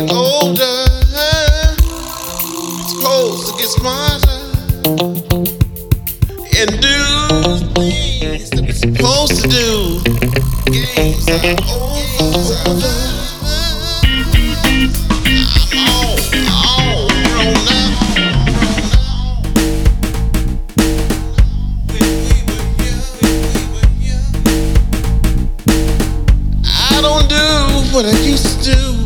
get older, it's close to get smarter and do things that we're supposed to do. Games are over. Games are over. what I used to do.